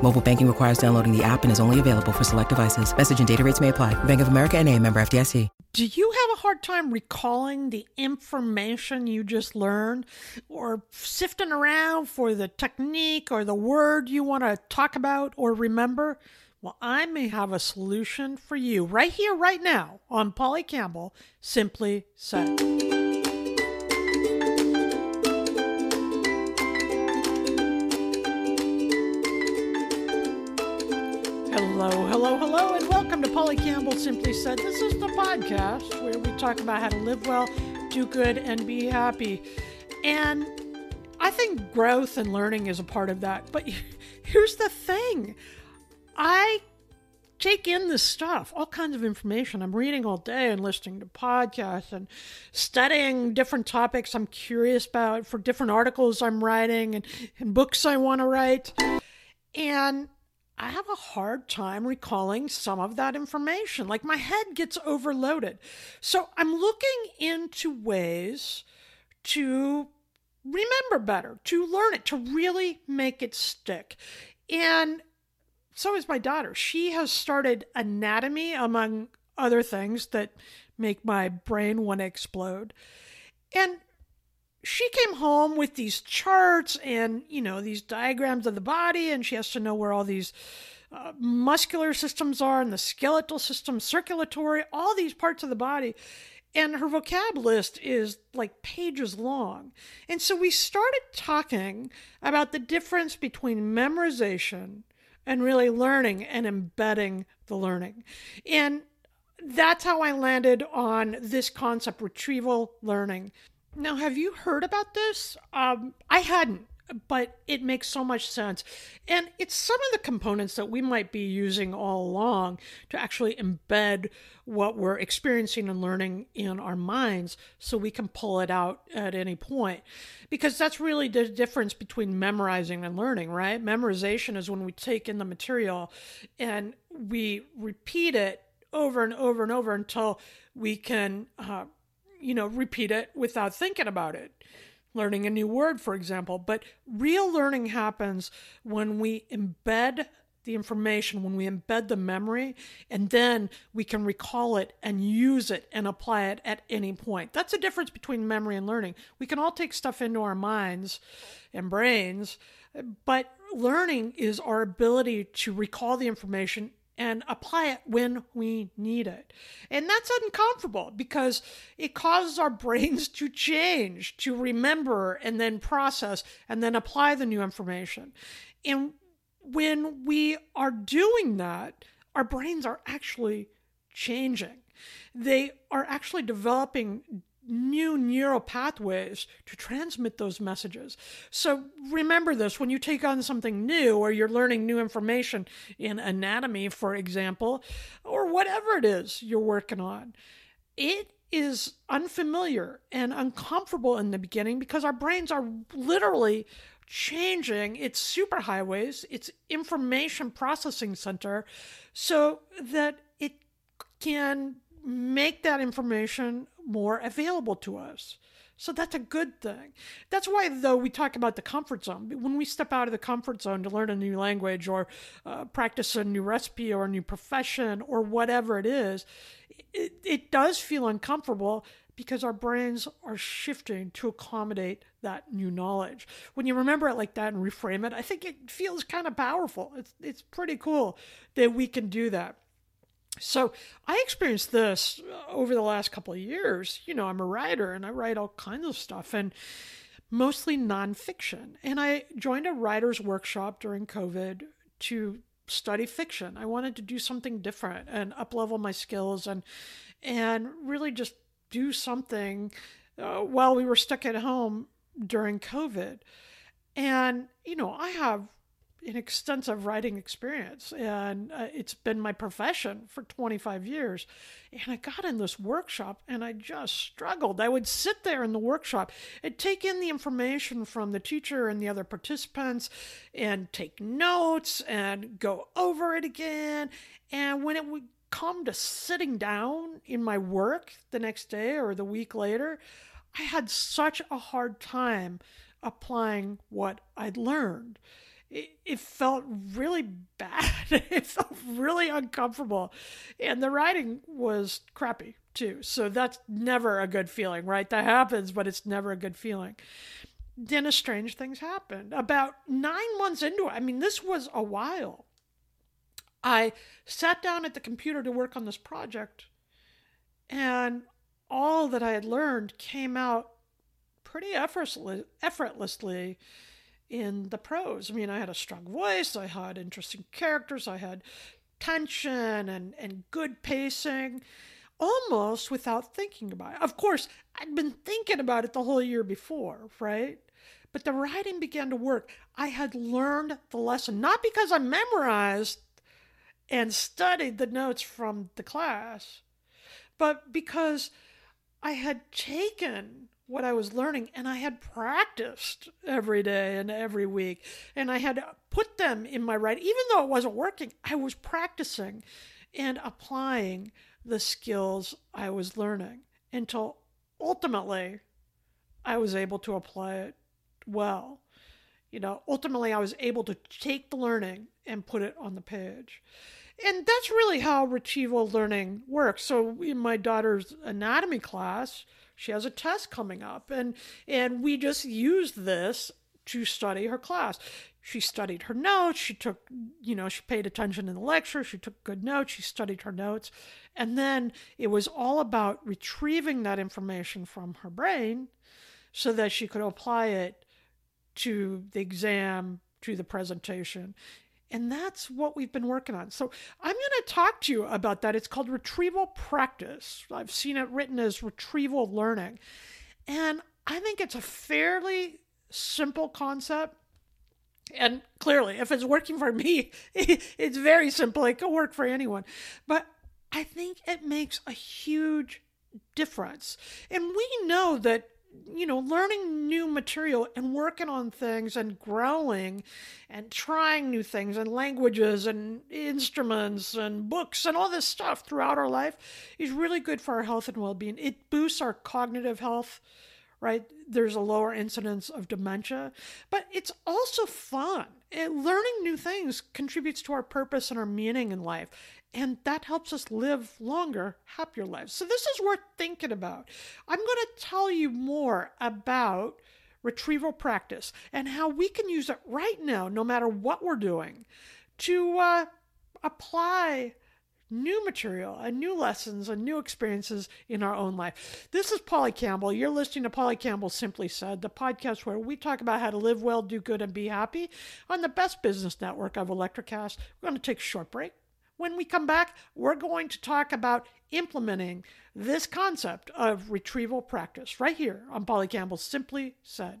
Mobile banking requires downloading the app and is only available for select devices. Message and data rates may apply. Bank of America and a member FDIC. Do you have a hard time recalling the information you just learned or sifting around for the technique or the word you want to talk about or remember? Well, I may have a solution for you right here, right now on Polly Campbell Simply Said. Hello, hello, hello, and welcome to Polly Campbell Simply Said. This is the podcast where we talk about how to live well, do good, and be happy. And I think growth and learning is a part of that. But here's the thing I take in this stuff, all kinds of information. I'm reading all day and listening to podcasts and studying different topics I'm curious about for different articles I'm writing and, and books I want to write. And I have a hard time recalling some of that information. Like my head gets overloaded. So I'm looking into ways to remember better, to learn it, to really make it stick. And so is my daughter. She has started anatomy, among other things that make my brain want to explode. And she came home with these charts and, you know, these diagrams of the body, and she has to know where all these uh, muscular systems are and the skeletal system, circulatory, all these parts of the body. And her vocab list is like pages long. And so we started talking about the difference between memorization and really learning and embedding the learning. And that's how I landed on this concept retrieval learning. Now, have you heard about this? Um, I hadn't, but it makes so much sense. And it's some of the components that we might be using all along to actually embed what we're experiencing and learning in our minds so we can pull it out at any point. Because that's really the difference between memorizing and learning, right? Memorization is when we take in the material and we repeat it over and over and over until we can, uh, you know, repeat it without thinking about it learning a new word, for example. But real learning happens when we embed the information, when we embed the memory, and then we can recall it and use it and apply it at any point. That's the difference between memory and learning. We can all take stuff into our minds and brains, but learning is our ability to recall the information and apply it when we need it. And that's uncomfortable because it causes our brains to change, to remember and then process and then apply the new information. And when we are doing that, our brains are actually changing. They are actually developing new neural pathways to transmit those messages. So remember this when you take on something new or you're learning new information in anatomy, for example, or whatever it is you're working on. It is unfamiliar and uncomfortable in the beginning because our brains are literally changing its superhighways, its information processing center, so that it can make that information more available to us. So that's a good thing. That's why, though, we talk about the comfort zone. When we step out of the comfort zone to learn a new language or uh, practice a new recipe or a new profession or whatever it is, it, it does feel uncomfortable because our brains are shifting to accommodate that new knowledge. When you remember it like that and reframe it, I think it feels kind of powerful. It's, it's pretty cool that we can do that. So I experienced this over the last couple of years. You know, I'm a writer and I write all kinds of stuff and mostly nonfiction. And I joined a writer's workshop during COVID to study fiction. I wanted to do something different and uplevel my skills and and really just do something uh, while we were stuck at home during COVID. And you know, I have an extensive writing experience and uh, it's been my profession for 25 years. And i got in this workshop and i just struggled. I would sit there in the workshop and take in the information from the teacher and the other participants and take notes and go over it again. And when it would come to sitting down in my work the next day or the week later i had such a hard time applying what i'd learned it, it felt really bad. it felt really uncomfortable. And the writing was crappy too. So that's never a good feeling, right? That happens, but it's never a good feeling. Then a strange things happened. About nine months into it, I mean, this was a while. I sat down at the computer to work on this project, and all that I had learned came out pretty effortlessly, effortlessly in the prose. I mean, I had a strong voice, I had interesting characters, I had tension and, and good pacing, almost without thinking about it. Of course, I'd been thinking about it the whole year before, right? But the writing began to work. I had learned the lesson, not because I memorized and studied the notes from the class, but because I had taken what I was learning, and I had practiced every day and every week, and I had put them in my writing. Even though it wasn't working, I was practicing and applying the skills I was learning until ultimately I was able to apply it well. You know, ultimately, I was able to take the learning and put it on the page. And that's really how retrieval learning works. So, in my daughter's anatomy class, she has a test coming up and and we just used this to study her class. She studied her notes she took you know she paid attention in the lecture she took good notes she studied her notes and then it was all about retrieving that information from her brain so that she could apply it to the exam to the presentation and that's what we've been working on. So I'm going to talk to you about that. It's called retrieval practice. I've seen it written as retrieval learning. And I think it's a fairly simple concept. And clearly, if it's working for me, it's very simple. It could work for anyone. But I think it makes a huge difference. And we know that you know, learning new material and working on things and growing and trying new things and languages and instruments and books and all this stuff throughout our life is really good for our health and well being. It boosts our cognitive health, right? There's a lower incidence of dementia, but it's also fun. It, learning new things contributes to our purpose and our meaning in life and that helps us live longer, happier lives. So, this is worth thinking about. I'm going to tell you more about retrieval practice and how we can use it right now, no matter what we're doing, to uh, apply new material and new lessons and new experiences in our own life. This is Polly Campbell. You're listening to Polly Campbell Simply Said, the podcast where we talk about how to live well, do good, and be happy on the best business network of Electricast. We're going to take a short break. When we come back, we're going to talk about implementing this concept of retrieval practice right here on Polly Campbell Simply Said.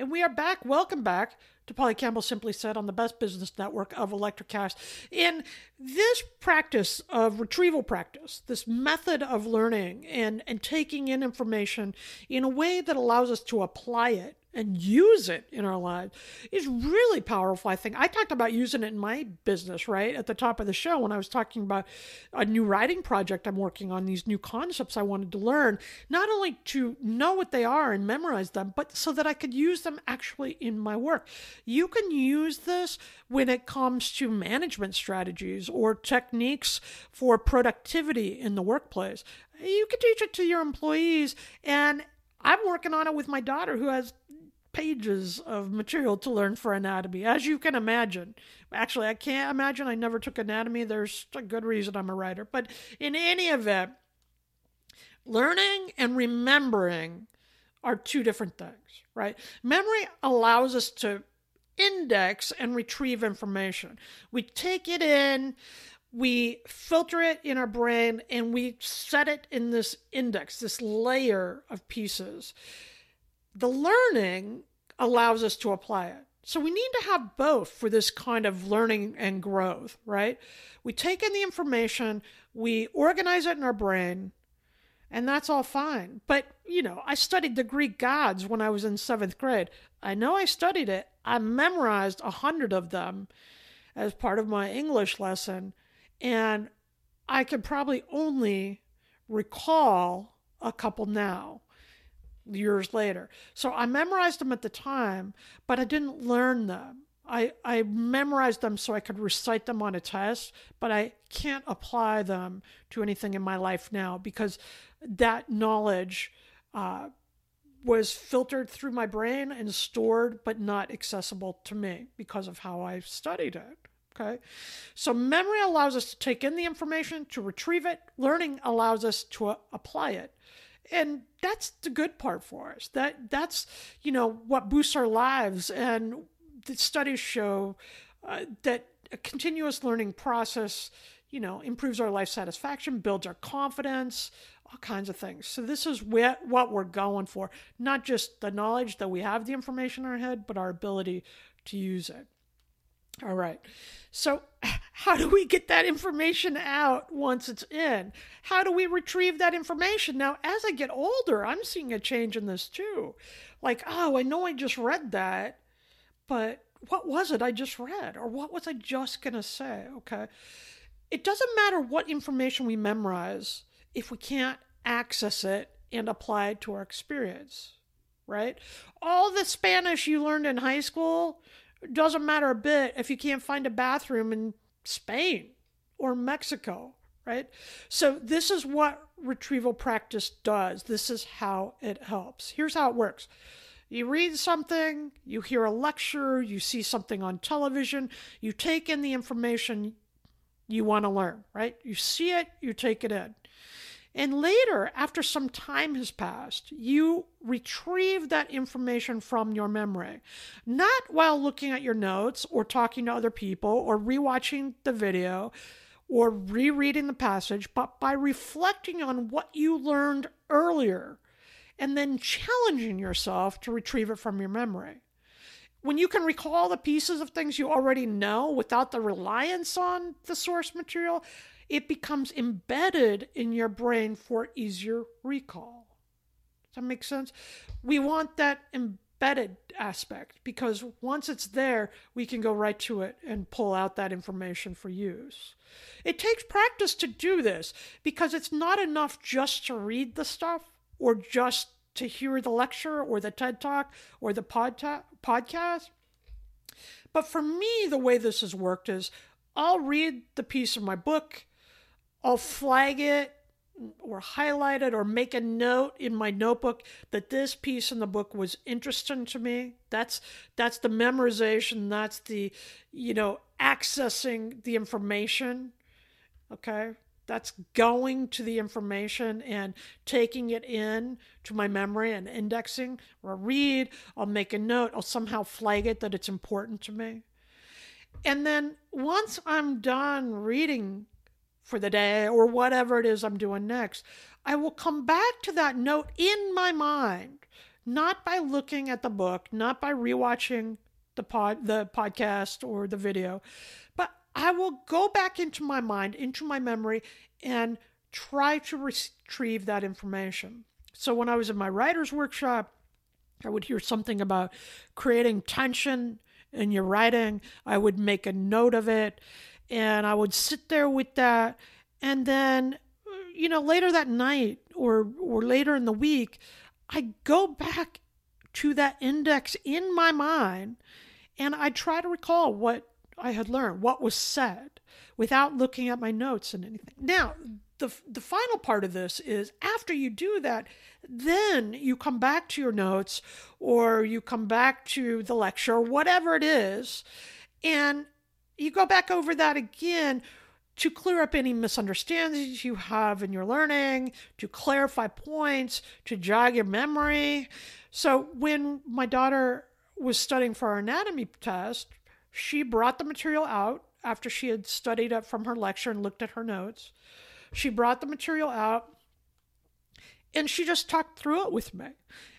And we are back. Welcome back to Polly Campbell Simply Said on the best business network of Electricast. In this practice of retrieval practice, this method of learning and, and taking in information in a way that allows us to apply it and use it in our lives is really powerful. I think I talked about using it in my business, right? At the top of the show, when I was talking about a new writing project I'm working on, these new concepts I wanted to learn, not only to know what they are and memorize them, but so that I could use them actually in my work. You can use this when it comes to management strategies or techniques for productivity in the workplace. You can teach it to your employees and I'm working on it with my daughter who has pages of material to learn for anatomy, as you can imagine. Actually, I can't imagine. I never took anatomy. There's a good reason I'm a writer. But in any event, learning and remembering are two different things, right? Memory allows us to index and retrieve information. We take it in, we filter it in our brain, and we set it in this index, this layer of pieces the learning allows us to apply it. So we need to have both for this kind of learning and growth, right? We take in the information, we organize it in our brain, and that's all fine. But, you know, I studied the Greek gods when I was in seventh grade. I know I studied it. I memorized a hundred of them as part of my English lesson, and I can probably only recall a couple now years later. So I memorized them at the time, but I didn't learn them. I, I memorized them so I could recite them on a test, but I can't apply them to anything in my life now because that knowledge uh, was filtered through my brain and stored, but not accessible to me because of how I studied it. Okay. So memory allows us to take in the information, to retrieve it. Learning allows us to uh, apply it and that's the good part for us. That that's you know what boosts our lives. And the studies show uh, that a continuous learning process you know improves our life satisfaction builds our confidence all kinds of things. So this is what we're going for. Not just the knowledge that we have the information in our head but our ability to use it all right so how do we get that information out once it's in? How do we retrieve that information? Now, as I get older, I'm seeing a change in this too. Like, oh, I know I just read that, but what was it I just read? Or what was I just going to say? Okay. It doesn't matter what information we memorize if we can't access it and apply it to our experience, right? All the Spanish you learned in high school doesn't matter a bit if you can't find a bathroom in Spain or Mexico, right? So, this is what retrieval practice does. This is how it helps. Here's how it works you read something, you hear a lecture, you see something on television, you take in the information you want to learn, right? You see it, you take it in. And later, after some time has passed, you retrieve that information from your memory. Not while looking at your notes or talking to other people or rewatching the video or rereading the passage, but by reflecting on what you learned earlier and then challenging yourself to retrieve it from your memory. When you can recall the pieces of things you already know without the reliance on the source material, it becomes embedded in your brain for easier recall. Does that make sense? We want that embedded aspect because once it's there, we can go right to it and pull out that information for use. It takes practice to do this because it's not enough just to read the stuff or just to hear the lecture or the TED Talk or the podta- podcast. But for me, the way this has worked is I'll read the piece of my book I'll flag it or highlight it or make a note in my notebook that this piece in the book was interesting to me. That's that's the memorization, that's the you know, accessing the information. Okay? That's going to the information and taking it in to my memory and indexing or read. I'll make a note. I'll somehow flag it that it's important to me. And then once I'm done reading for the day or whatever it is I'm doing next, I will come back to that note in my mind, not by looking at the book, not by rewatching the pod the podcast or the video, but I will go back into my mind, into my memory and try to retrieve that information. So when I was in my writer's workshop, I would hear something about creating tension in your writing. I would make a note of it and I would sit there with that. And then, you know, later that night or, or later in the week, I go back to that index in my mind and I try to recall what I had learned, what was said, without looking at my notes and anything. Now, the, the final part of this is after you do that, then you come back to your notes or you come back to the lecture whatever it is, and you go back over that again to clear up any misunderstandings you have in your learning, to clarify points, to jog your memory. So when my daughter was studying for her anatomy test, she brought the material out after she had studied it from her lecture and looked at her notes. She brought the material out and she just talked through it with me.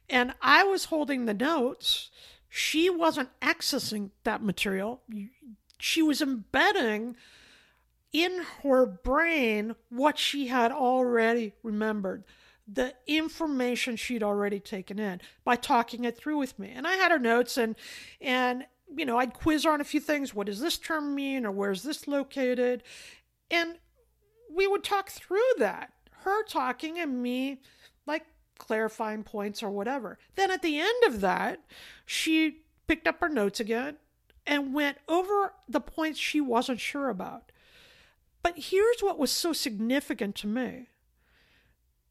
And I was holding the notes. She wasn't accessing that material. She was embedding in her brain what she had already remembered, the information she'd already taken in by talking it through with me. And I had her notes and and you know, I'd quiz her on a few things. What does this term mean or where's this located? And we would talk through that. Her talking and me like clarifying points or whatever. Then at the end of that, she picked up her notes again and went over the points she wasn't sure about. But here's what was so significant to me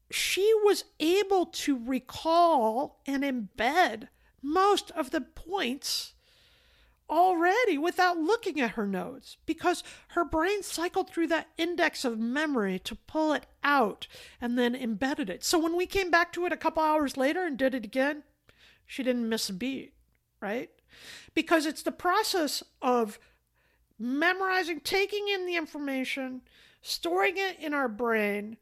she was able to recall and embed most of the points already without looking at her notes because her brain cycled through that index of memory to pull it out and then embedded it. So when we came back to it a couple hours later and did it again, she didn't miss a beat, right? Because it's the process of memorizing, taking in the information, storing it in our brain,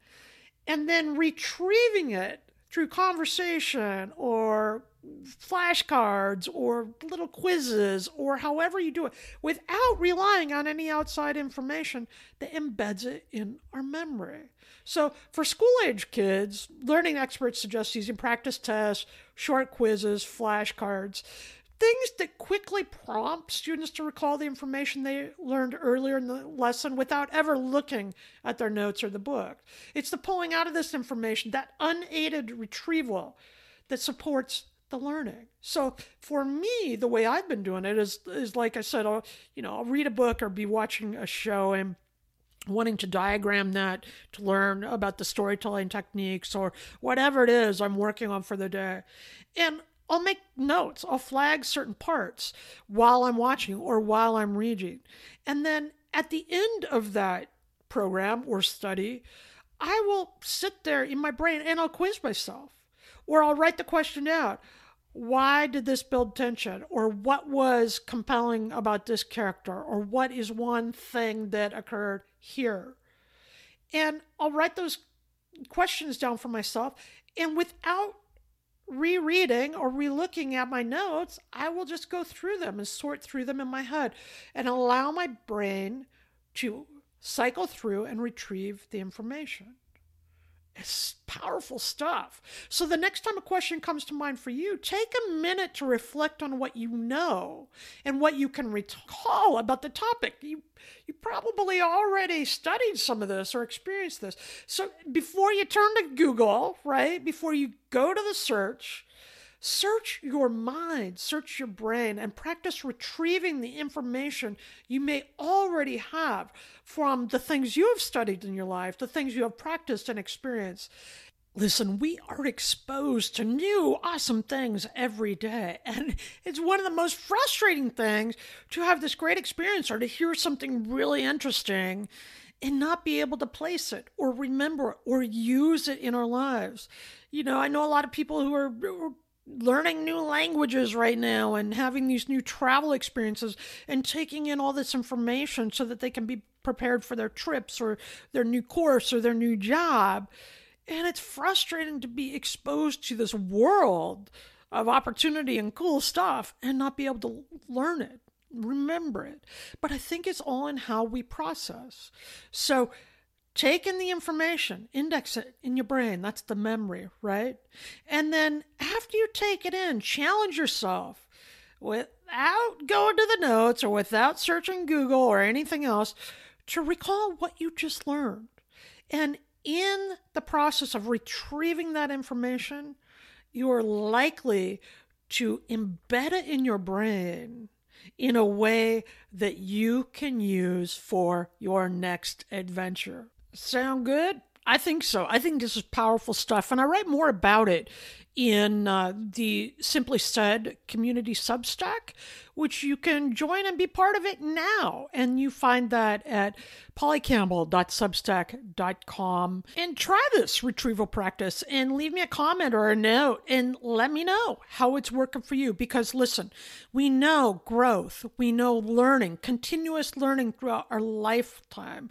and then retrieving it through conversation or flashcards or little quizzes or however you do it without relying on any outside information that embeds it in our memory. So, for school age kids, learning experts suggest using practice tests, short quizzes, flashcards things that quickly prompt students to recall the information they learned earlier in the lesson without ever looking at their notes or the book. It's the pulling out of this information, that unaided retrieval, that supports the learning. So for me, the way I've been doing it is is like I said, I'll, you know, I'll read a book or be watching a show and wanting to diagram that to learn about the storytelling techniques or whatever it is I'm working on for the day. And I'll make notes. I'll flag certain parts while I'm watching or while I'm reading. And then at the end of that program or study, I will sit there in my brain and I'll quiz myself or I'll write the question out. Why did this build tension? Or what was compelling about this character? Or what is one thing that occurred here? And I'll write those questions down for myself. And without rereading or relooking at my notes, I will just go through them and sort through them in my head and allow my brain to cycle through and retrieve the information. It's powerful stuff. So the next time a question comes to mind for you, take a minute to reflect on what you know and what you can recall about the topic. You you probably already studied some of this or experienced this. So before you turn to Google, right? Before you go to the search, Search your mind, search your brain, and practice retrieving the information you may already have from the things you have studied in your life, the things you have practiced and experienced. Listen, we are exposed to new awesome things every day. And it's one of the most frustrating things to have this great experience or to hear something really interesting and not be able to place it or remember it or use it in our lives. You know, I know a lot of people who are learning new languages right now and having these new travel experiences and taking in all this information so that they can be prepared for their trips or their new course or their new job. And it's frustrating to be exposed to this world of opportunity and cool stuff and not be able to learn it, remember it. But I think it's all in how we process. So, take in the information, index it in your brain. That's the memory, right? And then after you take it in, challenge yourself without going to the notes or without searching Google or anything else to recall what you just learned. And in the process of retrieving that information, you are likely to embed it in your brain in a way that you can use for your next adventure. Sound good? I think so. I think this is powerful stuff. And I write more about it in uh, the Simply Said community Substack, which you can join and be part of it now. And you find that at pollycampbell.substack.com. And try this retrieval practice and leave me a comment or a note and let me know how it's working for you. Because listen, we know growth, we know learning, continuous learning throughout our lifetime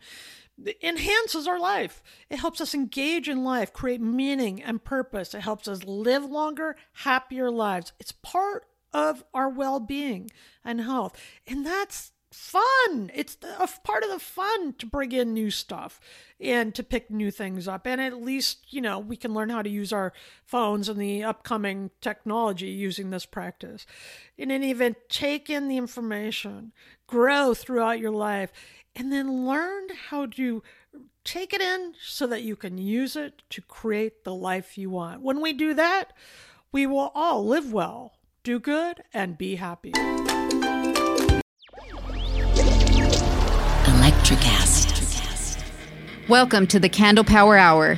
enhances our life. It helps us engage in life, create meaning and purpose. It helps us live longer, happier lives. It's part of our well being and health. And that's fun. It's a part of the fun to bring in new stuff and to pick new things up. And at least, you know, we can learn how to use our phones and the upcoming technology using this practice. In any event, take in the information, grow throughout your life and then learn how to take it in so that you can use it to create the life you want. When we do that, we will all live well, do good, and be happy. Electricast. Welcome to the Candle Power Hour.